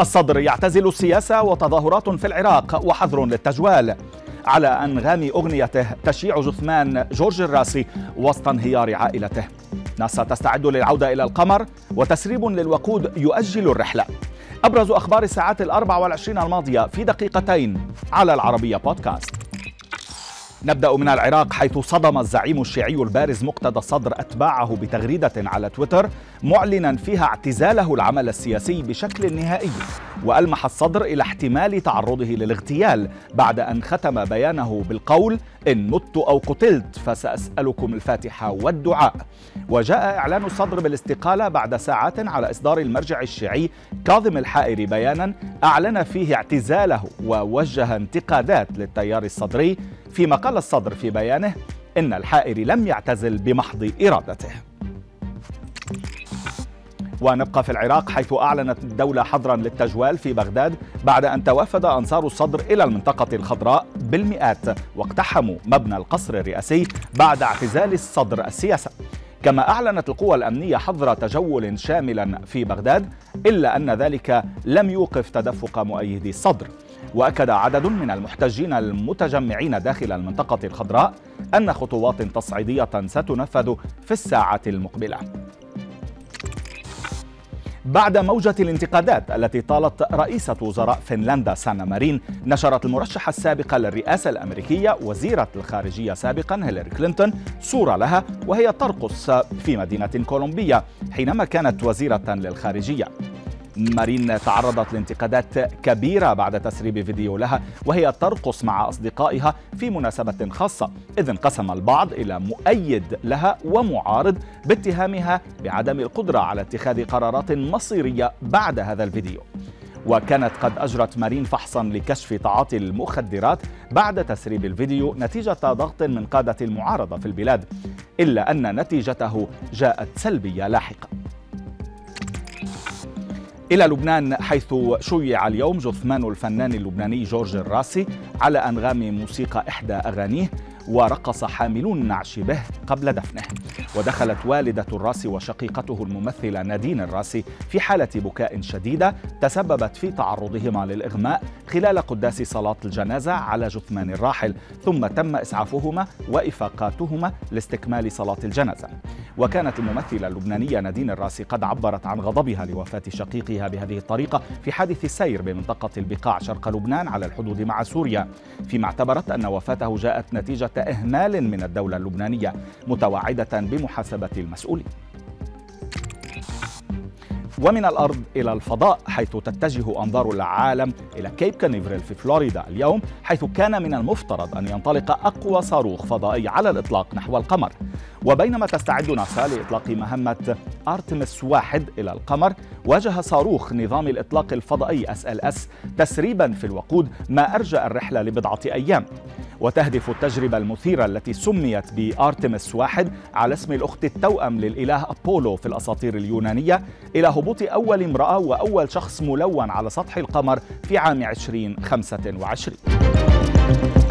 الصدر يعتزل السياسة وتظاهرات في العراق وحظر للتجوال. على أنغام أغنيته تشيع جثمان جورج الراسي وسط انهيار عائلته. ناسا تستعد للعودة إلى القمر وتسريب للوقود يؤجل الرحلة. أبرز أخبار الساعات الأربع والعشرين الماضية في دقيقتين على العربية بودكاست. نبدأ من العراق حيث صدم الزعيم الشيعي البارز مقتدى الصدر أتباعه بتغريدة على تويتر معلنا فيها اعتزاله العمل السياسي بشكل نهائي. وألمح الصدر إلى احتمال تعرضه للاغتيال بعد أن ختم بيانه بالقول إن مت أو قتلت فسأسألكم الفاتحة والدعاء. وجاء إعلان الصدر بالاستقالة بعد ساعات على إصدار المرجع الشيعي كاظم الحائري بيانا أعلن فيه اعتزاله ووجه انتقادات للتيار الصدري فيما قال الصدر في بيانه إن الحائري لم يعتزل بمحض إرادته. ونبقى في العراق حيث أعلنت الدولة حظرا للتجوال في بغداد بعد أن توافد أنصار الصدر إلى المنطقة الخضراء بالمئات واقتحموا مبنى القصر الرئاسي بعد اعتزال الصدر السياسة كما أعلنت القوى الأمنية حظر تجول شاملا في بغداد إلا أن ذلك لم يوقف تدفق مؤيدي الصدر. وأكد عدد من المحتجين المتجمعين داخل المنطقة الخضراء أن خطوات تصعيدية ستنفذ في الساعات المقبلة. بعد موجة الانتقادات التي طالت رئيسة وزراء فنلندا سانا مارين نشرت المرشحة السابقة للرئاسة الأمريكية وزيرة الخارجية سابقا هيلاري كلينتون صورة لها وهي ترقص في مدينة كولومبيا حينما كانت وزيرة للخارجية. مارين تعرضت لانتقادات كبيرة بعد تسريب فيديو لها وهي ترقص مع أصدقائها في مناسبة خاصة إذ انقسم البعض إلى مؤيد لها ومعارض باتهامها بعدم القدرة على اتخاذ قرارات مصيرية بعد هذا الفيديو. وكانت قد أجرت مارين فحصا لكشف تعاطي المخدرات بعد تسريب الفيديو نتيجة ضغط من قادة المعارضة في البلاد إلا أن نتيجته جاءت سلبية لاحقا. إلى لبنان حيث شيع اليوم جثمان الفنان اللبناني جورج الراسي على أنغام موسيقى إحدى أغانيه ورقص حاملون النعش به قبل دفنه. ودخلت والدة الراسي وشقيقته الممثلة نادين الراسي في حالة بكاء شديدة تسببت في تعرضهما للإغماء خلال قداس صلاة الجنازة على جثمان الراحل ثم تم إسعافهما وإفاقاتهما لاستكمال صلاة الجنازة. وكانت الممثلة اللبنانية نادين الراسي قد عبرت عن غضبها لوفاة شقيقها بهذه الطريقة في حادث السير بمنطقة البقاع شرق لبنان على الحدود مع سوريا فيما اعتبرت أن وفاته جاءت نتيجة إهمال من الدولة اللبنانية متوعدة بمحاسبة المسؤولين. ومن الأرض إلى الفضاء حيث تتجه أنظار العالم إلى كيب كانيفريل في فلوريدا اليوم حيث كان من المفترض أن ينطلق أقوى صاروخ فضائي على الإطلاق نحو القمر. وبينما تستعد ناسا لإطلاق مهمة أرتمس واحد إلى القمر واجه صاروخ نظام الإطلاق الفضائي أس إل إس تسريبا في الوقود ما أرجى الرحلة لبضعة أيام. وتهدف التجربة المثيرة التي سميت بأرتمس واحد على اسم الأخت التوأم للإله أبولو في الأساطير اليونانية إلى هبوط أول امرأة وأول شخص ملون على سطح القمر في عام 2025